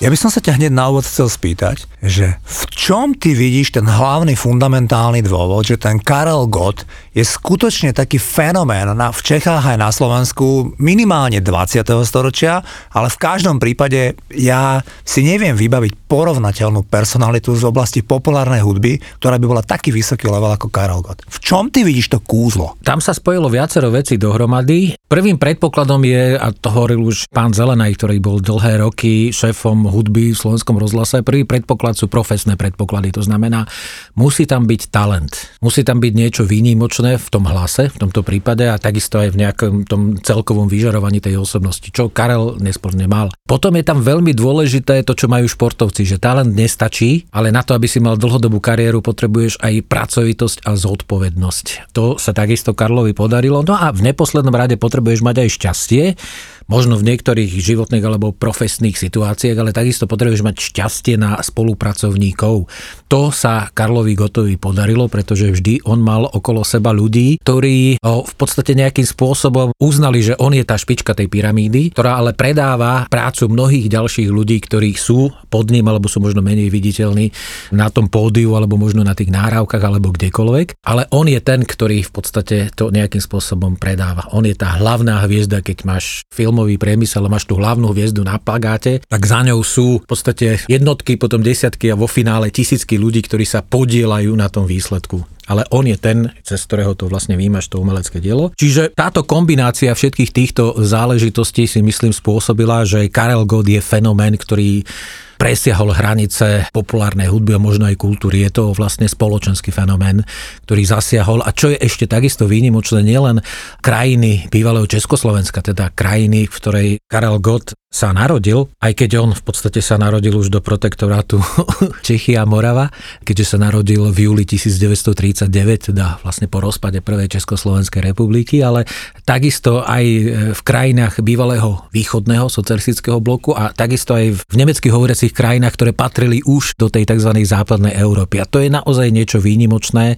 Ja by som sa ťa hneď na úvod chcel spýtať, že v čom ty vidíš ten hlavný fundamentálny dôvod, že ten Karel Gott je skutočne taký fenomén na, v Čechách aj na Slovensku minimálne 20. storočia, ale v každom prípade ja si neviem vybaviť porovnateľnú personalitu z oblasti populárnej hudby, ktorá by bola taký vysoký level ako Karel Gott. V čom ty vidíš to kúzlo? Tam sa spojilo viacero vecí dohromady. Prvým predpokladom je, a to hovoril už pán Zelenaj, ktorý bol dlhé roky šéfom hudby v slovenskom rozhlase. Prvý predpoklad sú profesné predpoklady. To znamená, musí tam byť talent. Musí tam byť niečo výnimočné v tom hlase, v tomto prípade a takisto aj v nejakom tom celkovom vyžarovaní tej osobnosti, čo Karel nesporne mal. Potom je tam veľmi dôležité to, čo majú športovci, že talent nestačí, ale na to, aby si mal dlhodobú kariéru, potrebuješ aj pracovitosť a zodpovednosť. To sa takisto Karlovi podarilo. No a v neposlednom rade potrebuješ mať aj šťastie, možno v niektorých životných alebo profesných situáciách, ale takisto potrebuješ mať šťastie na spolupracovníkov. To sa Karlovi Gotovi podarilo, pretože vždy on mal okolo seba ľudí, ktorí ho v podstate nejakým spôsobom uznali, že on je tá špička tej pyramídy, ktorá ale predáva prácu mnohých ďalších ľudí, ktorí sú pod ním alebo sú možno menej viditeľní na tom pódiu alebo možno na tých náravkách alebo kdekoľvek. Ale on je ten, ktorý v podstate to nejakým spôsobom predáva. On je tá hlavná hviezda, keď máš film filmový priemysel a máš tú hlavnú hviezdu na plagáte, tak za ňou sú v podstate jednotky, potom desiatky a vo finále tisícky ľudí, ktorí sa podielajú na tom výsledku ale on je ten, cez ktorého to vlastne výmaš to umelecké dielo. Čiže táto kombinácia všetkých týchto záležitostí si myslím spôsobila, že Karel Gott je fenomén, ktorý presiahol hranice populárnej hudby a možno aj kultúry. Je to vlastne spoločenský fenomén, ktorý zasiahol. A čo je ešte takisto výnimočné, nielen krajiny bývalého Československa, teda krajiny, v ktorej Karel Gott sa narodil, aj keď on v podstate sa narodil už do protektorátu Čechy a Morava, keďže sa narodil v júli 1939, teda vlastne po rozpade prvej Československej republiky, ale takisto aj v krajinách bývalého východného socialistického bloku a takisto aj v nemeckých hovoriacich krajinách, ktoré patrili už do tej tzv. západnej Európy. A to je naozaj niečo výnimočné,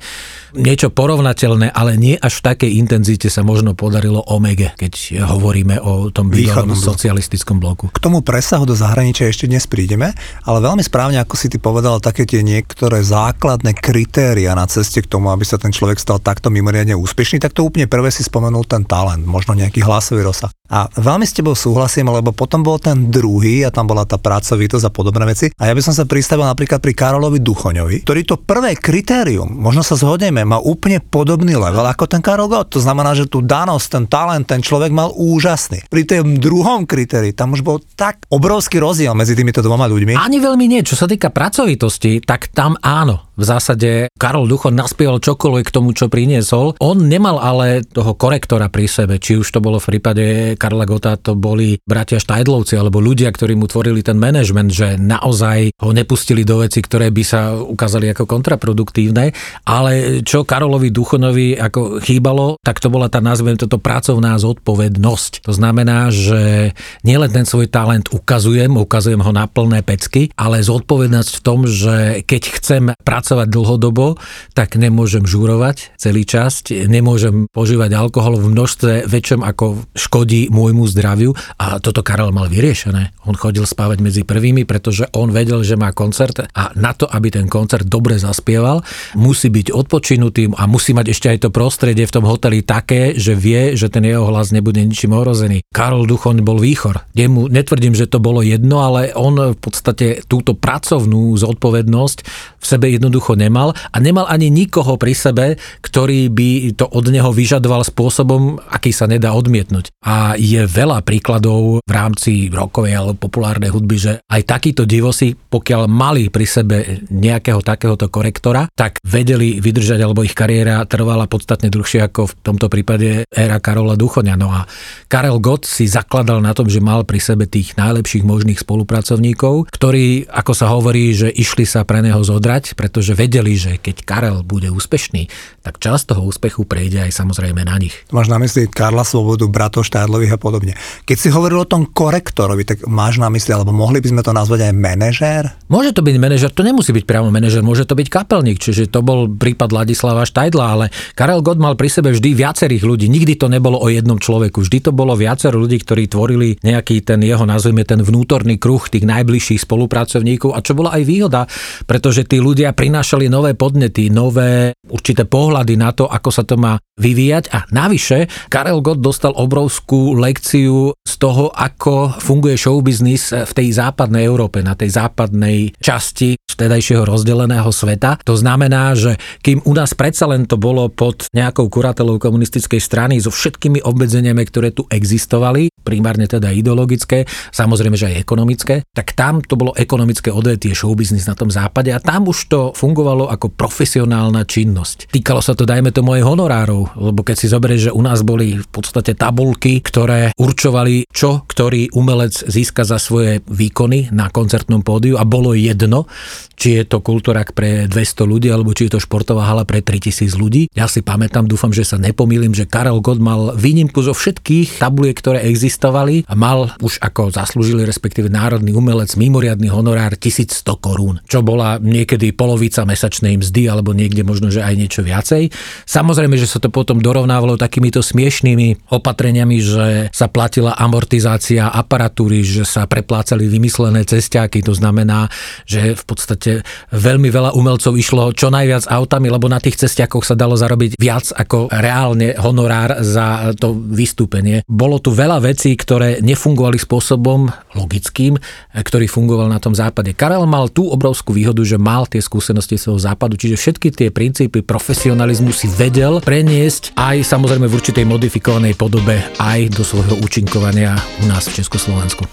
niečo porovnateľné, ale nie až v takej intenzite sa možno podarilo Omege, keď hovoríme o tom bývalom socialistickom bloku. K tomu presahu do zahraničia ešte dnes prídeme, ale veľmi správne, ako si ty povedal, také tie niektoré základné kritéria na ceste k tomu, aby sa ten človek stal takto mimoriadne úspešný, tak to úplne prvé si spomenul ten talent, možno nejaký hlasový rozsah. A veľmi s tebou súhlasím, lebo potom bol ten druhý a tam bola tá pracovitosť a podobné veci. A ja by som sa pristavil napríklad pri Karolovi Duchoňovi, ktorý to prvé kritérium, možno sa zhodneme, má úplne podobný level ako ten Karol Gott. To znamená, že tú danosť, ten talent, ten človek mal úžasný. Pri tom druhom kritériu tam už bol tak obrovský rozdiel medzi týmito dvoma ľuďmi. Ani veľmi nie. Čo sa týka pracovitosti, tak tam áno. V zásade Karol Ducho naspieval čokoľvek k tomu, čo priniesol. On nemal ale toho korektora pri sebe, či už to bolo v prípade Karla Gota, to boli bratia Štajdlovci alebo ľudia, ktorí mu tvorili ten manažment, že naozaj ho nepustili do veci, ktoré by sa ukázali ako kontraproduktívne. Ale čo Karolovi Duchonovi ako chýbalo, tak to bola tá, nazvem toto, pracovná zodpovednosť. To znamená, že nielen ten svoj talent ukazujem, ukazujem ho na plné pecky, ale zodpovednosť v tom, že keď chcem pracovať dlhodobo, tak nemôžem žúrovať celý čas, nemôžem požívať alkohol v množstve väčšom ako škodí môjmu zdraviu a toto Karel mal vyriešené. On chodil spávať medzi prvými, pretože on vedel, že má koncert a na to, aby ten koncert dobre zaspieval, musí byť odpočinutý a musí mať ešte aj to prostredie v tom hoteli také, že vie, že ten jeho hlas nebude ničím ohrozený. Karol Duchoň bol výchor. Jemu, netvrdím, že to bolo jedno, ale on v podstate túto pracovnú zodpovednosť v sebe jednoducho nemal a nemal ani nikoho pri sebe, ktorý by to od neho vyžadoval spôsobom, aký sa nedá odmietnúť. A je veľa príkladov v rámci rokovej alebo populárnej hudby, že aj takíto divosi, pokiaľ mali pri sebe nejakého takéhoto korektora, tak vedeli vydržať alebo ich kariéra trvala podstatne dlhšie ako v tomto prípade éra Karola Duchoňa. No a Karel Gott si zakladal na tom, že mal pri sebe tých najlepších možných spolupracovníkov, ktorí, ako sa hovorí, že išli sa pre neho zodrať, pretože pretože vedeli, že keď Karel bude úspešný, tak časť toho úspechu prejde aj samozrejme na nich. Máš na mysli Karla Svobodu, bratov Štádlových a podobne. Keď si hovoril o tom korektorovi, tak máš na mysli, alebo mohli by sme to nazvať aj manažér? Môže to byť manažer, to nemusí byť priamo manažer, môže to byť kapelník, čiže to bol prípad Ladislava Štajdla, ale Karel Gott mal pri sebe vždy viacerých ľudí. Nikdy to nebolo o jednom človeku, vždy to bolo viacero ľudí, ktorí tvorili nejaký ten jeho, nazvime ten vnútorný kruh tých najbližších spolupracovníkov a čo bola aj výhoda, pretože tí ľudia prinášali nové podnety, nové určité pohľady na to, ako sa to má vyvíjať a navyše Karel Gott dostal obrovskú lekciu z toho, ako funguje showbiznis v tej západnej Európe, na tej západnej časti vtedajšieho rozdeleného sveta. To znamená, že kým u nás predsa len to bolo pod nejakou kuratelou komunistickej strany so všetkými obmedzeniami, ktoré tu existovali, primárne teda ideologické, samozrejme, že aj ekonomické, tak tam to bolo ekonomické odvetie showbiznis na tom západe a tam už to fungovalo ako profesionálna činnosť. Týkalo sa to, dajme to, mojich honorárov, lebo keď si zoberieš, že u nás boli v podstate tabulky, ktoré určovali, čo ktorý umelec získa za svoje výkony na koncertnom pódiu a bolo jedno, či je to kultúrak pre 200 ľudí, alebo či je to športová hala pre 3000 ľudí. Ja si pamätám, dúfam, že sa nepomýlim, že Karel Gott mal výnimku zo všetkých tabuliek, ktoré existovali a mal už ako zaslúžili, respektíve národný umelec, mimoriadný honorár 1100 korún, čo bola niekedy polovica mesačnej mzdy, alebo niekde možno, že aj niečo viacej. Samozrejme, že sa to potom dorovnávalo takýmito smiešnými opatreniami, že sa platila amortizácia aparatúry, že sa preplácali vymyslené cestiaky, to znamená, že v podstate veľmi veľa umelcov išlo čo najviac autami, lebo na tých cestiakoch sa dalo zarobiť viac ako reálne honorár za to vystúpenie. Bolo tu veľa vecí, ktoré nefungovali spôsobom logickým, ktorý fungoval na tom západe. Karel mal tú obrovskú výhodu, že mal tie skúsenosti z toho západu, čiže všetky tie princípy profesionalizmu si vedel preniesť aj samozrejme v určitej modifikovanej podobe aj do svojho účinkovania u nás v Československu.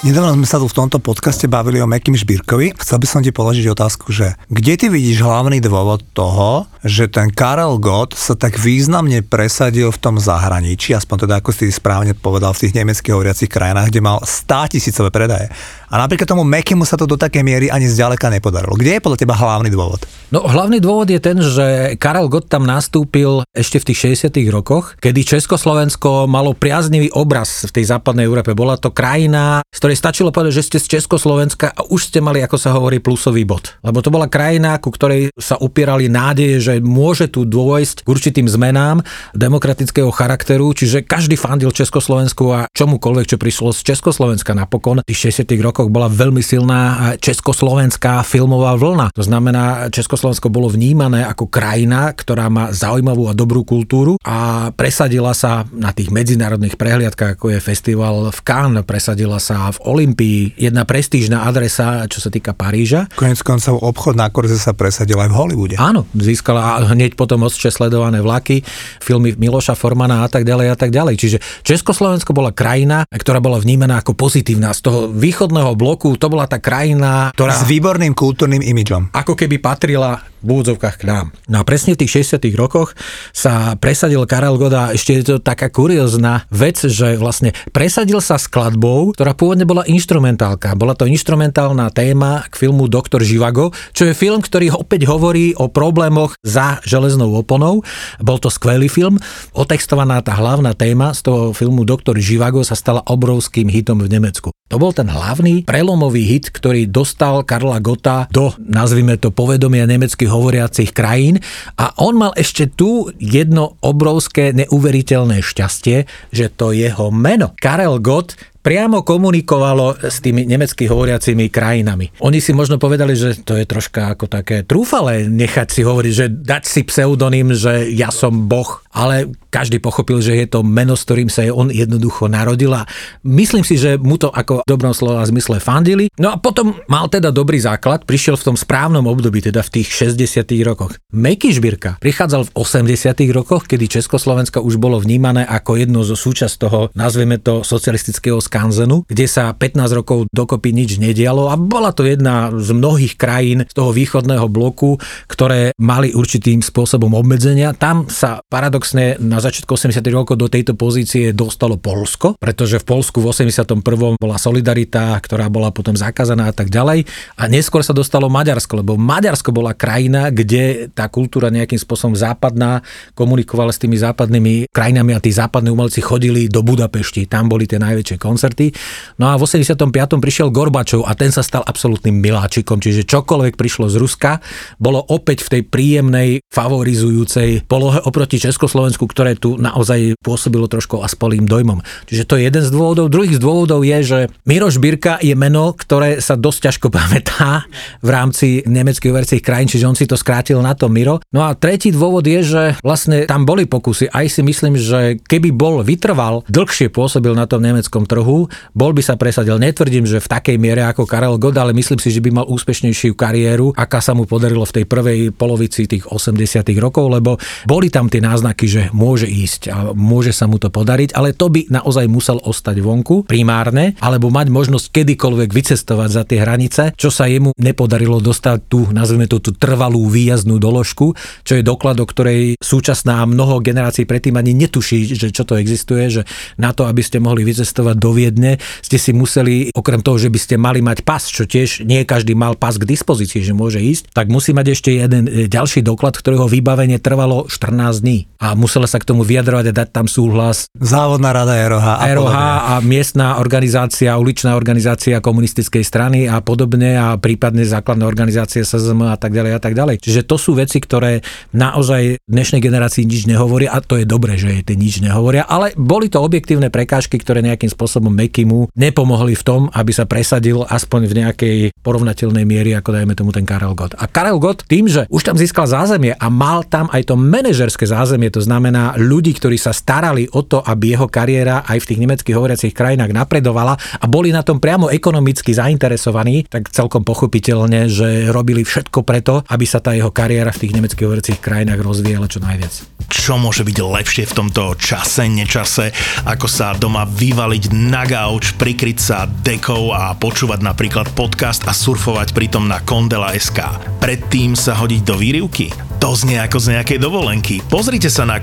Nedávno sme sa tu v tomto podcaste bavili o Mekim Žbírkovi. Chcel by som ti položiť otázku, že kde ty vidíš hlavný dôvod toho, že ten Karel Gott sa tak významne presadil v tom zahraničí, aspoň teda ako si správne povedal v tých nemeckých hovoriacich krajinách, kde mal 100 tisícové predaje. A napríklad tomu Mekimu sa to do takej miery ani zďaleka nepodarilo. Kde je podľa teba hlavný dôvod? No hlavný dôvod je ten, že Karel Gott tam nastúpil ešte v tých 60 rokoch, kedy Československo malo priaznivý obraz v tej západnej Európe. Bola to krajina, z ktorej stačilo povedať, že ste z Československa a už ste mali, ako sa hovorí, plusový bod. Lebo to bola krajina, ku ktorej sa upierali nádeje, že môže tu dôjsť k určitým zmenám demokratického charakteru, čiže každý fandil Československu a čomukoľvek, čo prišlo z Československa napokon. V tých 60 rokoch bola veľmi silná československá filmová vlna. To znamená, Československo bolo vnímané ako krajina, ktorá má zaujímavú a dobrú kultúru a presadila sa na tých medzinárodných prehliadkách, ako je festival v Cannes, presadila sa v Olympii, jedna prestížna adresa, čo sa týka Paríža. Konec koncov obchod na kurze sa presadil aj v Hollywoode. Áno, získala hneď potom ostče sledované vlaky, filmy Miloša Formana a tak ďalej a tak ďalej. Čiže Československo bola krajina, ktorá bola vnímaná ako pozitívna. Z toho východného bloku to bola tá krajina, ktorá... S výborným kultúrnym imidžom. Ako keby patrila v úvodzovkách k nám. No a presne v tých 60 rokoch sa presadil Karel Goda, ešte je to taká kuriózna vec, že vlastne presadil sa skladbou, ktorá pôvodne bola instrumentálka. Bola to instrumentálna téma k filmu Doktor Živago, čo je film, ktorý opäť hovorí o problémoch za železnou oponou. Bol to skvelý film. Otextovaná tá hlavná téma z toho filmu Doktor Živago sa stala obrovským hitom v Nemecku. To bol ten hlavný prelomový hit, ktorý dostal Karla Gota do, nazvime to, povedomia nemeckých hovoriacich krajín a on mal ešte tu jedno obrovské neuveriteľné šťastie, že to jeho meno, Karel Gott, priamo komunikovalo s tými nemecky hovoriacimi krajinami. Oni si možno povedali, že to je troška ako také trúfale nechať si hovoriť, že dať si pseudonym, že ja som boh ale každý pochopil, že je to meno, s ktorým sa je on jednoducho narodil a myslím si, že mu to ako v dobrom slova zmysle fandili. No a potom mal teda dobrý základ, prišiel v tom správnom období, teda v tých 60 rokoch. Meky Žbírka prichádzal v 80 rokoch, kedy Československo už bolo vnímané ako jedno zo súčasť toho, nazveme to socialistického skanzenu, kde sa 15 rokov dokopy nič nedialo a bola to jedna z mnohých krajín z toho východného bloku, ktoré mali určitým spôsobom obmedzenia. Tam sa paradoxne na začiatku 80. rokov do tejto pozície dostalo Polsko, pretože v Polsku v 81. bola Solidarita, ktorá bola potom zakázaná a tak ďalej. A neskôr sa dostalo Maďarsko, lebo Maďarsko bola krajina, kde tá kultúra nejakým spôsobom západná komunikovala s tými západnými krajinami a tí západní umelci chodili do Budapešti, tam boli tie najväčšie koncerty. No a v 85. prišiel Gorbačov a ten sa stal absolútnym miláčikom, čiže čokoľvek prišlo z Ruska, bolo opäť v tej príjemnej, favorizujúcej polohe oproti Československu, ktoré ktoré tu naozaj pôsobilo trošku aspolým dojmom. Čiže to je jeden z dôvodov. Druhý z dôvodov je, že Miroš Birka je meno, ktoré sa dosť ťažko pamätá v rámci nemeckých overcích krajín, čiže on si to skrátil na to Miro. No a tretí dôvod je, že vlastne tam boli pokusy. Aj si myslím, že keby bol vytrval, dlhšie pôsobil na tom nemeckom trhu, bol by sa presadil. Netvrdím, že v takej miere ako Karel Gott, ale myslím si, že by mal úspešnejšiu kariéru, aká sa mu podarilo v tej prvej polovici tých 80 rokov, lebo boli tam tie náznaky, že môže môže ísť a môže sa mu to podariť, ale to by naozaj musel ostať vonku primárne, alebo mať možnosť kedykoľvek vycestovať za tie hranice, čo sa jemu nepodarilo dostať tu, nazveme to tú trvalú výjazdnú doložku, čo je doklad, o ktorej súčasná mnoho generácií predtým ani netuší, že čo to existuje, že na to, aby ste mohli vycestovať do Viedne, ste si museli, okrem toho, že by ste mali mať pas, čo tiež nie každý mal pas k dispozícii, že môže ísť, tak musí mať ešte jeden e, ďalší doklad, ktorého vybavenie trvalo 14 dní a musela sa k tomu vyjadrovať a dať tam súhlas. Závodná rada ROH. A ROH a miestna organizácia, uličná organizácia komunistickej strany a podobne a prípadne základné organizácie SZM a tak ďalej a tak ďalej. Čiže to sú veci, ktoré naozaj dnešnej generácii nič nehovoria a to je dobré, že je nič nehovoria, ale boli to objektívne prekážky, ktoré nejakým spôsobom Mekimu nepomohli v tom, aby sa presadil aspoň v nejakej porovnateľnej miery, ako dajme tomu ten Karel Gott. A Karel Gott tým, že už tam získal zázemie a mal tam aj to manažerské zázemie, to znamená ľudí, ktorí sa starali o to, aby jeho kariéra aj v tých nemeckých hovoriacich krajinách napredovala a boli na tom priamo ekonomicky zainteresovaní, tak celkom pochopiteľne, že robili všetko preto, aby sa tá jeho kariéra v tých nemeckých hovoriacich krajinách rozvíjala čo najviac. Čo môže byť lepšie v tomto čase, nečase, ako sa doma vyvaliť na gauč, prikryť sa dekou a počúvať napríklad podcast a surfovať pritom na Kondela.sk. Predtým sa hodiť do výrivky? To znie ako z nejakej dovolenky. Pozrite sa na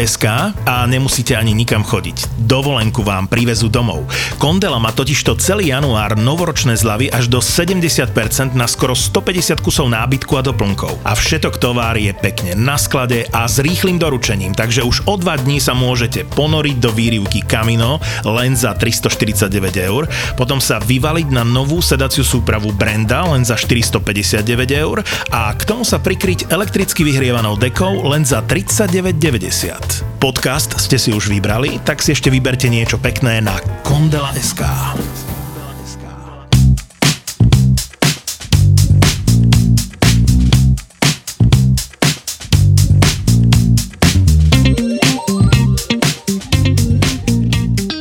Kondela.sk a nemusíte ani nikam chodiť. Dovolenku vám privezú domov. Kondela má totižto celý január novoročné zľavy až do 70% na skoro 150 kusov nábytku a doplnkov. A všetok tovar je pekne na sklade a s rýchlým doručením, takže už o dva dní sa môžete ponoriť do výrivky Camino len za 349 eur, potom sa vyvaliť na novú sedaciu súpravu Brenda len za 459 eur a k tomu sa prikryť elektricky vyhrievanou dekou len za 39,90. Podcast ste si už vybrali, tak si ešte vyberte niečo pekné na Kondela.sk.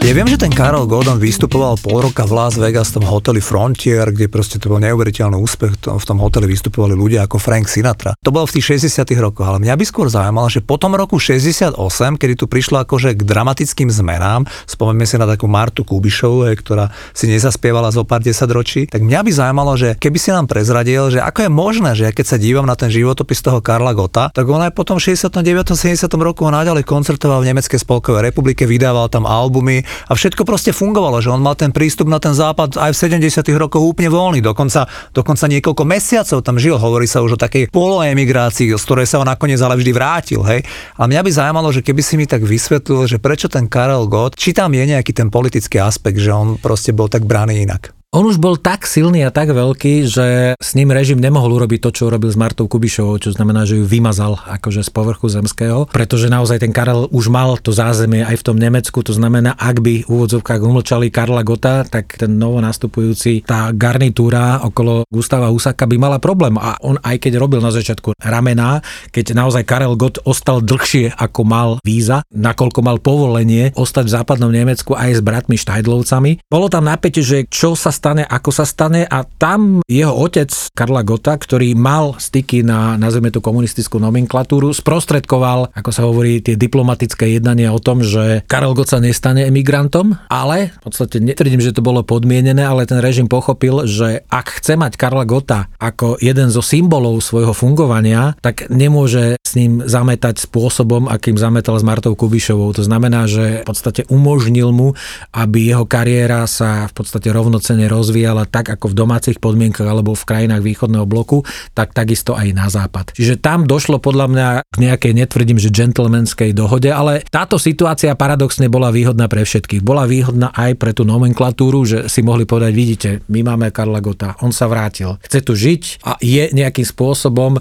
Ja viem, že ten Karol Gordon vystupoval pol roka v Las Vegas v tom hoteli Frontier, kde proste to bol neuveriteľný úspech. V tom hoteli vystupovali ľudia ako Frank Sinatra. To bolo v tých 60 rokoch, ale mňa by skôr zaujímalo, že po tom roku 68, kedy tu prišlo akože k dramatickým zmenám, spomeňme si na takú Martu Kubišovu, ktorá si nezaspievala zo pár desať ročí, tak mňa by zaujímalo, že keby si nám prezradil, že ako je možné, že ja keď sa dívam na ten životopis toho Karla Gota, tak on aj po tom 69. 70. roku naďalej koncertoval v Nemeckej spolkovej republike, vydával tam albumy, a všetko proste fungovalo, že on mal ten prístup na ten západ aj v 70. rokoch úplne voľný, dokonca, dokonca niekoľko mesiacov tam žil, hovorí sa už o takej poloemigrácii, z ktorej sa on nakoniec ale vždy vrátil, hej. Ale mňa by zaujímalo, že keby si mi tak vysvetlil, že prečo ten Karel Gott, či tam je nejaký ten politický aspekt, že on proste bol tak brány inak. On už bol tak silný a tak veľký, že s ním režim nemohol urobiť to, čo urobil s Martou Kubišovou, čo znamená, že ju vymazal akože z povrchu zemského, pretože naozaj ten Karel už mal to zázemie aj v tom Nemecku, to znamená, ak by v úvodzovkách umlčali Karla Gota, tak ten novo nastupujúci, tá garnitúra okolo Gustava Husaka by mala problém. A on aj keď robil na začiatku ramená, keď naozaj Karel Gott ostal dlhšie ako mal víza, nakoľko mal povolenie ostať v západnom Nemecku aj s bratmi Štajdlovcami. Bolo tam napätie, že čo sa stane, ako sa stane a tam jeho otec Karla Gota, ktorý mal styky na, nazvime tú komunistickú nomenklatúru, sprostredkoval, ako sa hovorí, tie diplomatické jednania o tom, že Karel Gott sa nestane emigrantom, ale v podstate netvrdím, že to bolo podmienené, ale ten režim pochopil, že ak chce mať Karla Gota ako jeden zo symbolov svojho fungovania, tak nemôže s ním zametať spôsobom, akým zametal s Martou Kubišovou. To znamená, že v podstate umožnil mu, aby jeho kariéra sa v podstate rovnocene rozvíjala tak ako v domácich podmienkach alebo v krajinách východného bloku, tak takisto aj na západ. Čiže tam došlo podľa mňa k nejakej, netvrdím, že gentlemanskej dohode, ale táto situácia paradoxne bola výhodná pre všetkých. Bola výhodná aj pre tú nomenklatúru, že si mohli povedať, vidíte, my máme Karla Gota, on sa vrátil, chce tu žiť a je nejakým spôsobom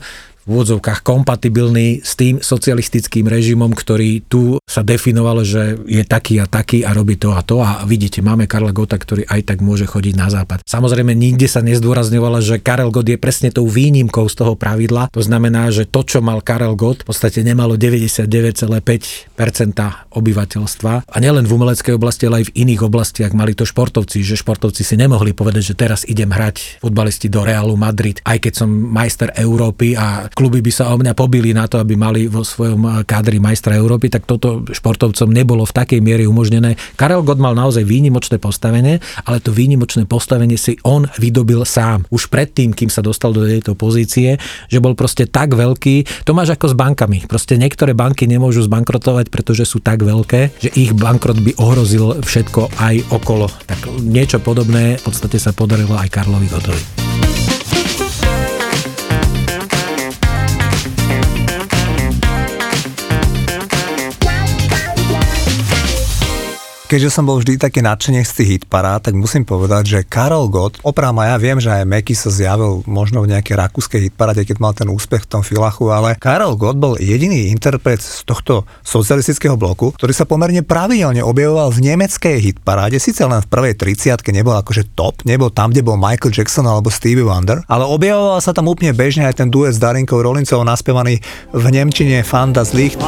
v úvodzovkách kompatibilný s tým socialistickým režimom, ktorý tu sa definovalo, že je taký a taký a robí to a to a vidíte, máme Karla Gota, ktorý aj tak môže chodiť na západ. Samozrejme, nikde sa nezdôrazňovalo, že Karel Gott je presne tou výnimkou z toho pravidla. To znamená, že to, čo mal Karel Gott, v podstate nemalo 99,5% obyvateľstva. A nielen v umeleckej oblasti, ale aj v iných oblastiach mali to športovci, že športovci si nemohli povedať, že teraz idem hrať futbalisti do Realu Madrid, aj keď som majster Európy a kluby by sa o mňa pobili na to, aby mali vo svojom eh, kádri majstra Európy, tak toto športovcom nebolo v takej miere umožnené. Karel Gott mal naozaj výnimočné postavenie, ale to výnimočné postavenie si on vydobil sám. Už predtým, kým sa dostal do tejto pozície, že bol proste tak veľký. To máš ako s bankami. Proste niektoré banky nemôžu zbankrotovať, pretože sú tak veľké, že ich bankrot by ohrozil všetko aj okolo. Tak niečo podobné v podstate sa podarilo aj Karlovi Gottovi. Keďže som bol vždy taký nadšenec z tých hitparád, tak musím povedať, že Karol Gott, oprám ja viem, že aj Meky sa zjavil možno v nejakej rakúskej hitparáde, keď mal ten úspech v tom filachu, ale Karol Gott bol jediný interpret z tohto socialistického bloku, ktorý sa pomerne pravidelne objavoval v nemeckej hitparáde, síce len v prvej 30 nebol akože top, nebol tam, kde bol Michael Jackson alebo Stevie Wonder, ale objavoval sa tam úplne bežne aj ten duet s Darinkou Rolincovou naspievaný v Nemčine Fanda z Licht.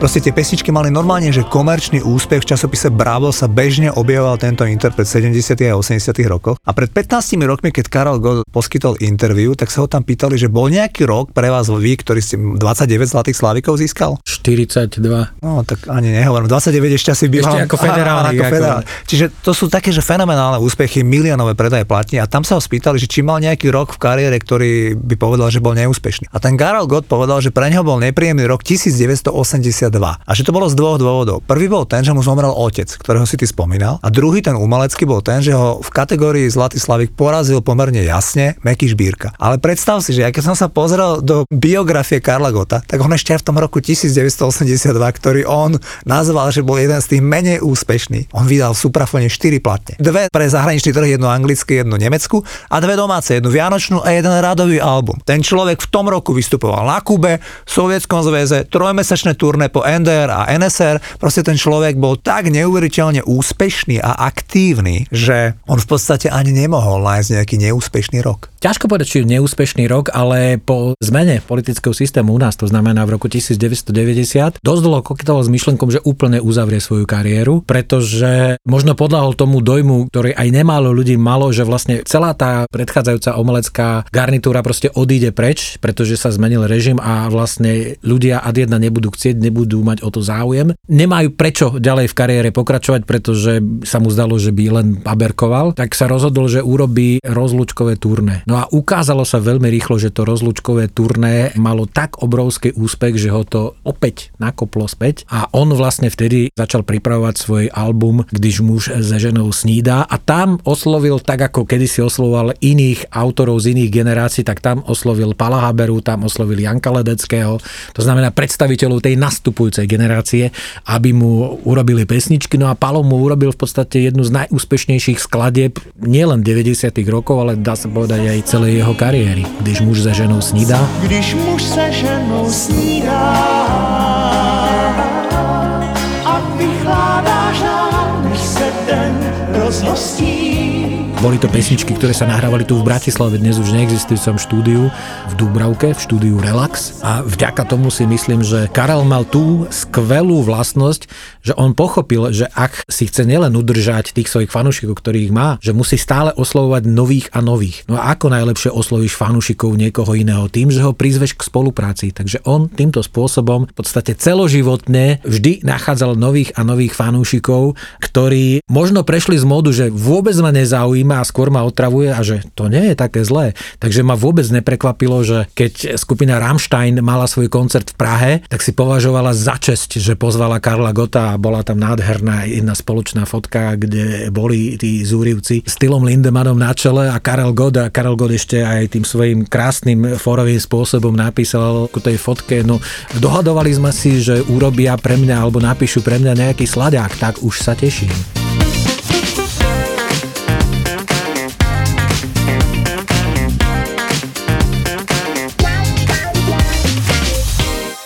Proste tie pesničky mali normálne, že komerčný úspech. V časopise Bravo sa bežne objavoval tento interpret 70. a 80. rokoch. A pred 15 rokmi, keď Karol Gott poskytol interviu, tak sa ho tam pýtali, že bol nejaký rok pre vás vy, ktorý ste 29 zlatých slavikov získal? 42. No, tak ani nehovorím. 29 ešte asi by Ešte ako federálny. Ako federálny. Čiže to sú také, že fenomenálne úspechy, miliónové predaje platní a tam sa ho spýtali, že či mal nejaký rok v kariére, ktorý by povedal, že bol neúspešný. A ten Karol Gott povedal, že pre neho bol nepríjemný rok 1980 a že to bolo z dvoch dôvodov. Prvý bol ten, že mu zomrel otec, ktorého si ty spomínal. A druhý, ten umelecký, bol ten, že ho v kategórii Zlatý Slavik porazil pomerne jasne Meky Šbírka. Ale predstav si, že keď som sa pozrel do biografie Karla Gota, tak on ešte v tom roku 1982, ktorý on nazval, že bol jeden z tých menej úspešných. On vydal v Suprafone 4 platne. Dve pre zahraničný trh, jednu anglicky, jednu nemecku a dve domáce, jednu vianočnú a jeden radový album. Ten človek v tom roku vystupoval na Kube, v Sovietskom zväze, trojmesačné turné po NDR a NSR, proste ten človek bol tak neuveriteľne úspešný a aktívny, že on v podstate ani nemohol nájsť nejaký neúspešný rok. Ťažko povedať, či neúspešný rok, ale po zmene politického systému u nás, to znamená v roku 1990, dosť dlho koketoval s myšlenkom, že úplne uzavrie svoju kariéru, pretože možno podľahol tomu dojmu, ktorý aj nemálo ľudí malo, že vlastne celá tá predchádzajúca omelecká garnitúra proste odíde preč, pretože sa zmenil režim a vlastne ľudia ad jedna nebudú chcieť, nebudú nebudú mať o to záujem. Nemajú prečo ďalej v kariére pokračovať, pretože sa mu zdalo, že by len baberkoval, tak sa rozhodol, že urobí rozlučkové turné. No a ukázalo sa veľmi rýchlo, že to rozlučkové turné malo tak obrovský úspech, že ho to opäť nakoplo späť a on vlastne vtedy začal pripravovať svoj album Když muž se ženou snídá a tam oslovil tak, ako kedysi oslovoval iných autorov z iných generácií, tak tam oslovil Pala tam oslovil Janka Ledeckého, to znamená predstaviteľov tej nastupujúcej generácie, aby mu urobili pesničky. No a Palo mu urobil v podstate jednu z najúspešnejších skladieb nielen 90. rokov, ale dá sa povedať aj celej jeho kariéry. Když muž se ženou snídá. Když muž se ženou snídá a vychládáš nám, než se den rozhostí. Boli to pesničky, ktoré sa nahrávali tu v Bratislave, dnes už neexistujúcom štúdiu v Dúbravke, v štúdiu Relax. A vďaka tomu si myslím, že Karel mal tú skvelú vlastnosť, že on pochopil, že ak si chce nielen udržať tých svojich fanúšikov, ktorých má, že musí stále oslovovať nových a nových. No a ako najlepšie oslovíš fanúšikov niekoho iného? Tým, že ho prizveš k spolupráci. Takže on týmto spôsobom v podstate celoživotne vždy nachádzal nových a nových fanúšikov, ktorí možno prešli z módu, že vôbec ma nezaujíma, zaujíma a skôr ma otravuje a že to nie je také zlé. Takže ma vôbec neprekvapilo, že keď skupina Rammstein mala svoj koncert v Prahe, tak si považovala za česť, že pozvala Karla Gota a bola tam nádherná jedna spoločná fotka, kde boli tí zúrivci s Tylom Lindemanom na čele a Karel God a Karel God ešte aj tým svojim krásnym forovým spôsobom napísal ku tej fotke, no dohadovali sme si, že urobia pre mňa alebo napíšu pre mňa nejaký sladák, tak už sa teším.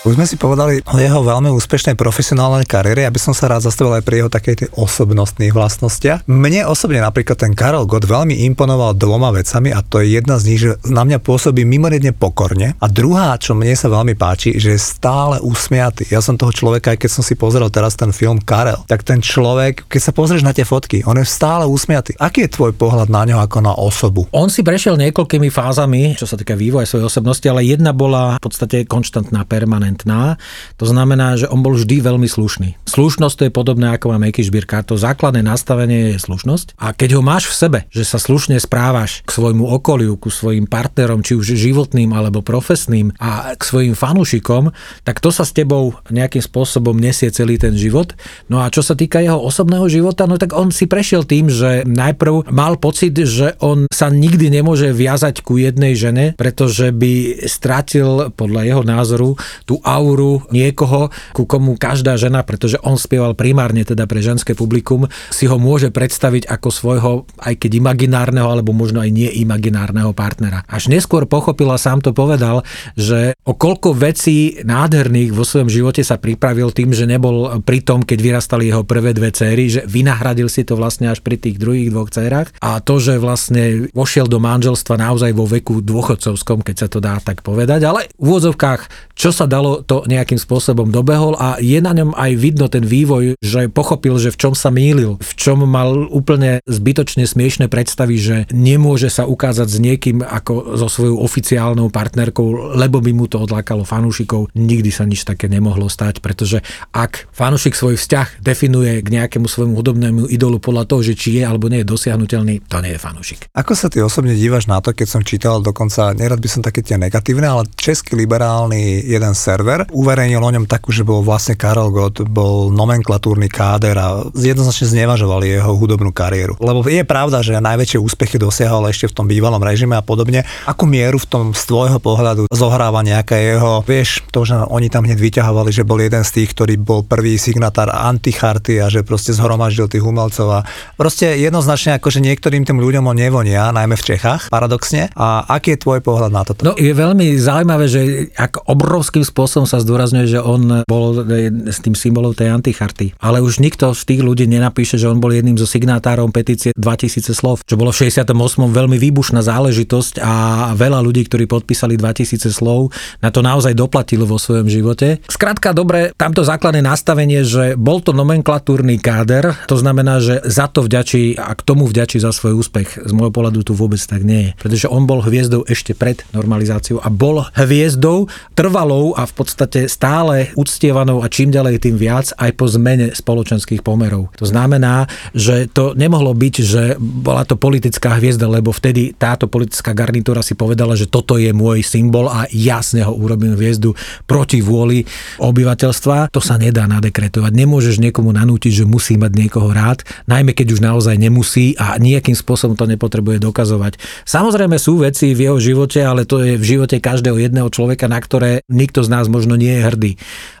Už sme si povedali o jeho veľmi úspešnej profesionálnej kariére, aby som sa rád zastavil aj pri jeho takej tej osobnostných vlastnostiach. Mne osobne napríklad ten Karol Gott veľmi imponoval dvoma vecami a to je jedna z nich, že na mňa pôsobí mimoriadne pokorne a druhá, čo mne sa veľmi páči, že je stále usmiatý. Ja som toho človeka, aj keď som si pozrel teraz ten film Karel, tak ten človek, keď sa pozrieš na tie fotky, on je stále usmiatý. Aký je tvoj pohľad na ňo ako na osobu? On si prešiel niekoľkými fázami, čo sa týka vývoja svojej osobnosti, ale jedna bola v podstate konštantná, permanentná permanentná. To znamená, že on bol vždy veľmi slušný. Slušnosť to je podobné ako má Meky Šbírka. To základné nastavenie je slušnosť. A keď ho máš v sebe, že sa slušne správaš k svojmu okoliu, ku svojim partnerom, či už životným alebo profesným a k svojim fanúšikom, tak to sa s tebou nejakým spôsobom nesie celý ten život. No a čo sa týka jeho osobného života, no tak on si prešiel tým, že najprv mal pocit, že on sa nikdy nemôže viazať ku jednej žene, pretože by stratil podľa jeho názoru tú auru niekoho, ku komu každá žena, pretože on spieval primárne teda pre ženské publikum, si ho môže predstaviť ako svojho, aj keď imaginárneho, alebo možno aj nie imaginárneho partnera. Až neskôr pochopil a sám to povedal, že o koľko vecí nádherných vo svojom živote sa pripravil tým, že nebol pri tom, keď vyrastali jeho prvé dve céry, že vynahradil si to vlastne až pri tých druhých dvoch cérach a to, že vlastne vošiel do manželstva naozaj vo veku dôchodcovskom, keď sa to dá tak povedať, ale v úvodzovkách, čo sa dalo to nejakým spôsobom dobehol a je na ňom aj vidno ten vývoj, že pochopil, že v čom sa mýlil, v čom mal úplne zbytočne smiešne predstavy, že nemôže sa ukázať s niekým ako so svojou oficiálnou partnerkou, lebo by mu to odlákalo fanúšikov. Nikdy sa nič také nemohlo stať, pretože ak fanúšik svoj vzťah definuje k nejakému svojmu hudobnému idolu podľa toho, že či je alebo nie je dosiahnutelný, to nie je fanúšik. Ako sa ty osobne dívaš na to, keď som čítal dokonca, nerad by som také tie negatívne, ale český liberálny jeden server. Uverejnil o ňom takú, že bol vlastne Karol Gott, bol nomenklatúrny káder a jednoznačne znevažovali jeho hudobnú kariéru. Lebo je pravda, že najväčšie úspechy dosiahol ešte v tom bývalom režime a podobne. Akú mieru v tom z tvojho pohľadu zohráva nejaké jeho, vieš, to, že oni tam hneď vyťahovali, že bol jeden z tých, ktorý bol prvý signatár anticharty a že proste zhromaždil tých umelcov a proste jednoznačne akože niektorým tým ľuďom on nevonia, najmä v Čechách, paradoxne. A aký je tvoj pohľad na toto? No je veľmi zaujímavé, že ak obrovským spôsobom sa zdôrazňuje, že on bol s tým symbolom tej anticharty. Ale už nikto z tých ľudí nenapíše, že on bol jedným zo signátárom petície 2000 slov, čo bolo v 68. veľmi výbušná záležitosť a veľa ľudí, ktorí podpísali 2000 slov, na to naozaj doplatilo vo svojom živote. Skrátka, dobre, tamto základné nastavenie, že bol to nomenklatúrny káder, to znamená, že za to vďačí a k tomu vďačí za svoj úspech. Z môjho pohľadu tu vôbec tak nie je. Pretože on bol hviezdou ešte pred normalizáciou a bol hviezdou trvalou a v podstate stále uctievanou a čím ďalej tým viac aj po zmene spoločenských pomerov. To znamená, že to nemohlo byť, že bola to politická hviezda, lebo vtedy táto politická garnitúra si povedala, že toto je môj symbol a jasne ho urobím hviezdu proti vôli obyvateľstva. To sa nedá nadekretovať. Nemôžeš niekomu nanútiť, že musí mať niekoho rád, najmä keď už naozaj nemusí a nejakým spôsobom to nepotrebuje dokazovať. Samozrejme sú veci v jeho živote, ale to je v živote každého jedného človeka, na ktoré nikto z nás možno nie je hrdý.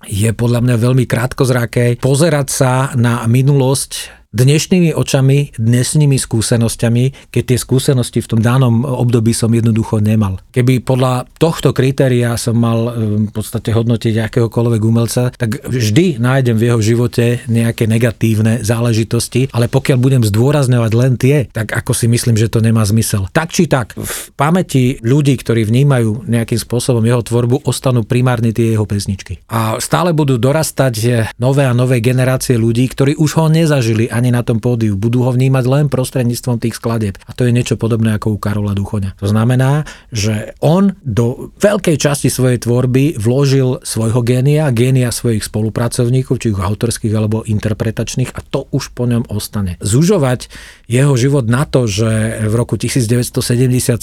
Je podľa mňa veľmi krátkozraké pozerať sa na minulosť dnešnými očami, dnesnými skúsenosťami, keď tie skúsenosti v tom danom období som jednoducho nemal. Keby podľa tohto kritéria som mal e, v podstate hodnotiť akéhokoľvek umelca, tak vždy nájdem v jeho živote nejaké negatívne záležitosti, ale pokiaľ budem zdôrazňovať len tie, tak ako si myslím, že to nemá zmysel. Tak či tak, v pamäti ľudí, ktorí vnímajú nejakým spôsobom jeho tvorbu, ostanú primárne tie jeho pesničky. A stále budú dorastať nové a nové generácie ľudí, ktorí už ho nezažili ani ani na tom pódiu. Budú ho vnímať len prostredníctvom tých skladieb. A to je niečo podobné ako u Karola Duchoňa. To znamená, že on do veľkej časti svojej tvorby vložil svojho génia, génia svojich spolupracovníkov, či už autorských alebo interpretačných a to už po ňom ostane. Zužovať jeho život na to, že v roku 1977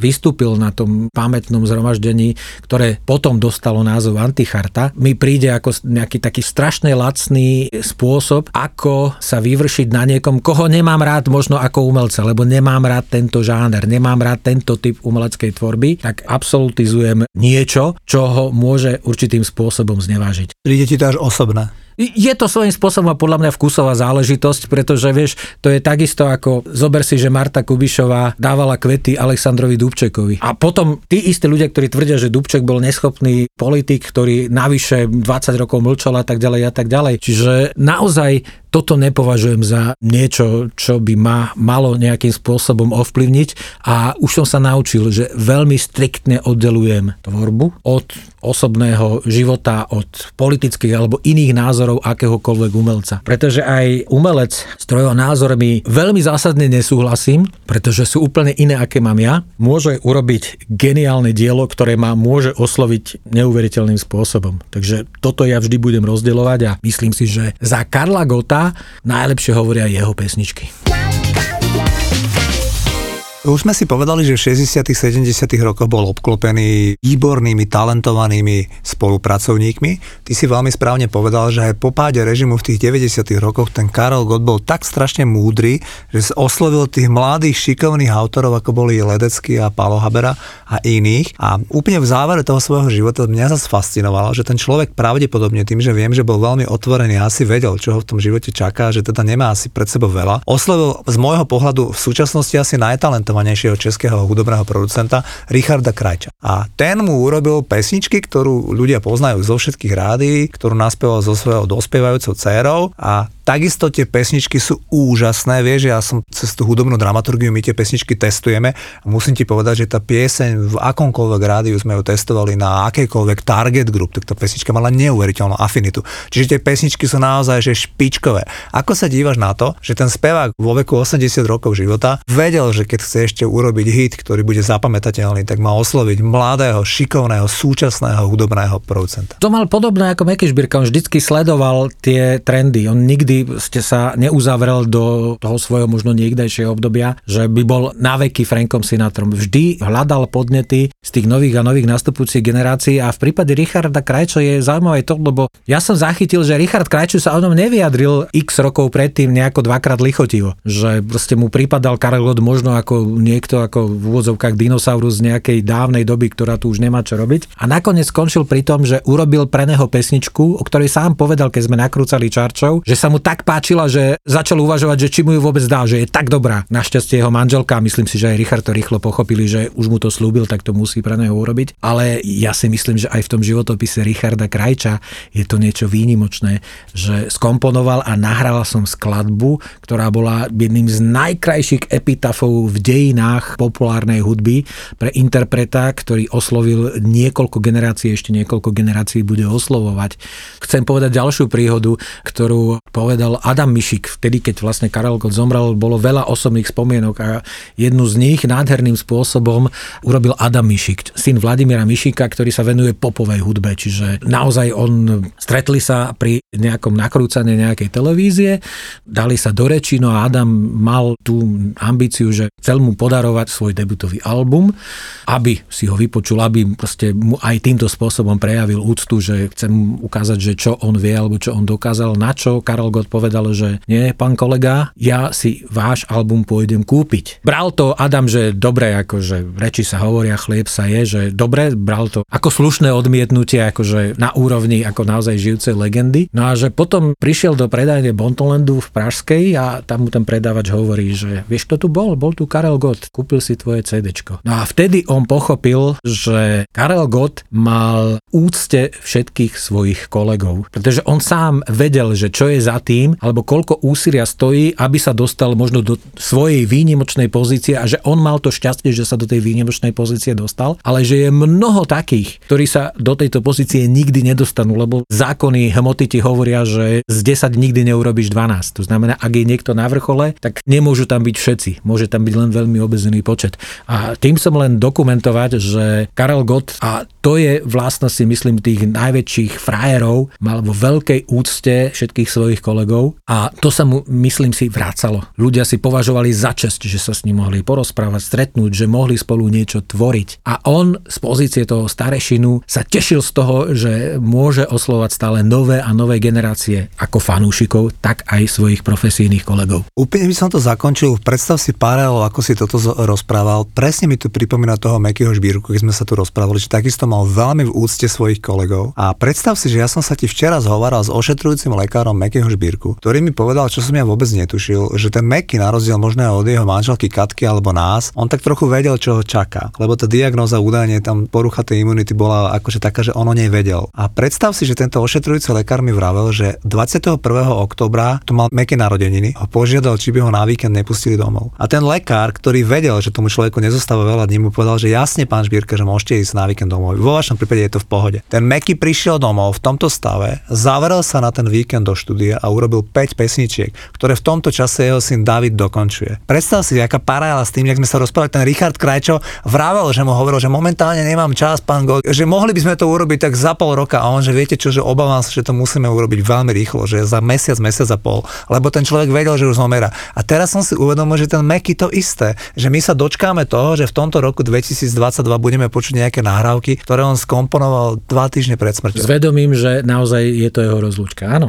vystúpil na tom pamätnom zhromaždení, ktoré potom dostalo názov Anticharta, mi príde ako nejaký taký strašne lacný spôsob, ako sa vyvršiť na niekom, koho nemám rád možno ako umelca, lebo nemám rád tento žáner, nemám rád tento typ umeleckej tvorby, tak absolutizujem niečo, čo ho môže určitým spôsobom znevážiť. Príde ti to až osobné. Je to svojím spôsobom podľa mňa vkusová záležitosť, pretože vieš, to je takisto ako zober si, že Marta Kubišová dávala kvety Aleksandrovi Dubčekovi. A potom tí istí ľudia, ktorí tvrdia, že Dubček bol neschopný politik, ktorý navyše 20 rokov mlčal a tak ďalej a tak ďalej. Čiže naozaj toto nepovažujem za niečo, čo by ma malo nejakým spôsobom ovplyvniť a už som sa naučil, že veľmi striktne oddelujem tvorbu od osobného života, od politických alebo iných názorov akéhokoľvek umelca. Pretože aj umelec s trojho názormi veľmi zásadne nesúhlasím, pretože sú úplne iné, aké mám ja. Môže urobiť geniálne dielo, ktoré ma môže osloviť neuveriteľným spôsobom. Takže toto ja vždy budem rozdeľovať a myslím si, že za Karla Gota najlepšie hovoria jeho pesničky. Už sme si povedali, že v 60 70 rokoch bol obklopený výbornými, talentovanými spolupracovníkmi. Ty si veľmi správne povedal, že aj po páde režimu v tých 90 rokoch ten Karol Gott bol tak strašne múdry, že oslovil tých mladých šikovných autorov, ako boli Ledecký a Palo Habera a iných. A úplne v závere toho svojho života mňa zase fascinovalo, že ten človek pravdepodobne tým, že viem, že bol veľmi otvorený, asi vedel, čo ho v tom živote čaká, že teda nemá asi pred sebou veľa. Oslovil z môjho pohľadu v súčasnosti asi najtalent najtalentovanejšieho českého hudobného producenta Richarda Krajča. A ten mu urobil pesničky, ktorú ľudia poznajú zo všetkých rádií, ktorú naspieval so svojou dospievajúcou dcerou a Takisto tie pesničky sú úžasné, vieš, ja som cez tú hudobnú dramaturgiu, my tie pesničky testujeme a musím ti povedať, že tá pieseň v akomkoľvek rádiu sme ju testovali na akejkoľvek target group, tak tá pesnička mala neuveriteľnú afinitu. Čiže tie pesničky sú naozaj že špičkové. Ako sa dívaš na to, že ten spevák vo veku 80 rokov života vedel, že keď chce ešte urobiť hit, ktorý bude zapamätateľný, tak má osloviť mladého, šikovného, súčasného hudobného producenta. To mal podobné ako Meky Šbírka, on vždycky sledoval tie trendy, on nikdy ste sa neuzavrel do toho svojho možno niekdejšieho obdobia, že by bol na veky Frankom Sinatrom. Vždy hľadal podnety z tých nových a nových nastupujúcich generácií a v prípade Richarda Krajčo je zaujímavé to, lebo ja som zachytil, že Richard Krajčo sa o ňom nevyjadril x rokov predtým nejako dvakrát lichotivo. Že proste mu pripadal Karel Gott možno ako niekto ako v úvodzovkách dinosaurus z nejakej dávnej doby, ktorá tu už nemá čo robiť. A nakoniec skončil pri tom, že urobil pre neho pesničku, o ktorej sám povedal, keď sme nakrúcali Čarčov, že sa mu tak páčila, že začal uvažovať, že či mu ju vôbec dá, že je tak dobrá. Našťastie jeho manželka, myslím si, že aj Richard to rýchlo pochopili, že už mu to slúbil, tak to musí pre neho urobiť. Ale ja si myslím, že aj v tom životopise Richarda Krajča je to niečo výnimočné, že skomponoval a nahral som skladbu, ktorá bola jedným z najkrajších epitafov v dejinách populárnej hudby pre interpreta, ktorý oslovil niekoľko generácií, ešte niekoľko generácií bude oslovovať. Chcem povedať ďalšiu príhodu, ktorú povedal povedal Adam Mišik. Vtedy, keď vlastne Karel Gott zomrel, bolo veľa osobných spomienok a jednu z nich nádherným spôsobom urobil Adam Mišik, syn Vladimíra Mišika, ktorý sa venuje popovej hudbe. Čiže naozaj on stretli sa pri nejakom nakrúcaní nejakej televízie, dali sa do reči, no a Adam mal tú ambíciu, že chcel mu podarovať svoj debutový album, aby si ho vypočul, aby proste mu aj týmto spôsobom prejavil úctu, že chcem mu ukázať, že čo on vie alebo čo on dokázal, na čo Karel Gott povedal, že nie, pán kolega, ja si váš album pôjdem kúpiť. Bral to Adam, že dobre, akože reči sa hovoria, chlieb sa je, že dobre, bral to ako slušné odmietnutie, akože na úrovni ako naozaj žijúcej legendy. No a že potom prišiel do predajne Bontolandu v Pražskej a tam mu ten predávač hovorí, že vieš, kto tu bol? Bol tu Karel Gott, kúpil si tvoje CD. No a vtedy on pochopil, že Karel Gott mal úcte všetkých svojich kolegov, pretože on sám vedel, že čo je za tým, alebo koľko úsilia stojí, aby sa dostal možno do svojej výnimočnej pozície a že on mal to šťastie, že sa do tej výnimočnej pozície dostal, ale že je mnoho takých, ktorí sa do tejto pozície nikdy nedostanú, lebo zákony hmoty ti hovoria, že z 10 nikdy neurobiš 12. To znamená, ak je niekto na vrchole, tak nemôžu tam byť všetci. Môže tam byť len veľmi obezný počet. A tým som len dokumentovať, že Karel Gott, a to je vlastne si myslím tých najväčších frajerov, mal vo veľkej úcte všetkých svojich kolegov a to sa mu myslím si vrácalo. Ľudia si považovali za čest, že sa s ním mohli porozprávať, stretnúť, že mohli spolu niečo tvoriť. A on z pozície toho starešinu sa tešil z toho, že môže oslovať stále nové a nové generácie ako fanúšikov, tak aj svojich profesijných kolegov. Úplne by som to zakončil. Predstav si paralel, ako si toto rozprával. Presne mi to pripomína toho Mekyho Žbírku, keď sme sa tu rozprávali, že takisto mal veľmi v úcte svojich kolegov. A predstav si, že ja som sa ti včera zhovaral s ošetrujúcim lekárom Mekyho Žbírku, ktorý mi povedal, čo som ja vôbec netušil, že ten Meky, na rozdiel možno od jeho manželky Katky alebo nás, on tak trochu vedel, čo ho čaká. Lebo tá diagnóza údajne tam porucha tej imunity bola akože taká, že on o nej vedel. A predstav si, že tento ošetrujúci lekár mi vravel, že 21. oktobra tu mal Meky narodeniny a požiadal, či by ho na víkend nepustili domov. A ten lekár, ktorý vedel, že tomu človeku nezostáva veľa dní, mu povedal, že jasne, pán Žbírka, že môžete ísť na víkend domov. Vo vašom prípade je to v pohode. Ten Meky prišiel domov v tomto stave, zavrel sa na ten víkend do štúdia a urobil 5 pesničiek, ktoré v tomto čase jeho syn David dokončuje. Predstav si, aká parála s tým, jak sme sa rozprávali, ten Richard Krajčo vravel, že mu hovoril, že momentálne nemám čas, pán God, že mohli by sme to urobiť tak za pol roka a on, že viete čo, že obávam sa, že to musíme urobiť veľmi rýchlo, že za mesiac, mesiac a pol, lebo ten človek vedel, že už zomiera. A teraz som si uvedomil, že ten Meky to isté, že my sa dočkáme toho, že v tomto roku 2022 budeme počuť nejaké nahrávky, ktoré on skomponoval dva týždne pred smrťou. Zvedomím, že naozaj je to jeho rozlúčka. Áno.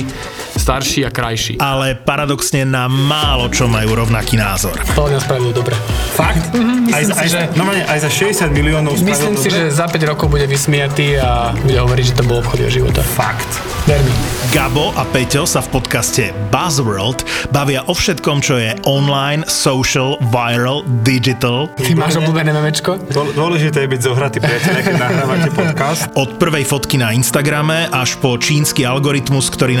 starší a krajší. ale paradoxne na málo čo majú rovnaký názor. To mňa spravilo dobre. Fakt? myslím aj, za, si, aj, že- normálne, aj za 60 miliónov spravil Myslím si, dobre? že za 5 rokov bude vysmiatý a bude hovoriť, že to bol obchod jeho života. Fakt. Ver mi. Gabo a Peťo sa v podcaste Buzzworld bavia o všetkom, čo je online, social, viral, digital. Ty máš obľúbené memečko? Dô- Dôležité je byť zohratý priateľ, keď nahrávate podcast. Od prvej fotky na Instagrame až po čínsky algoritmus, ktorý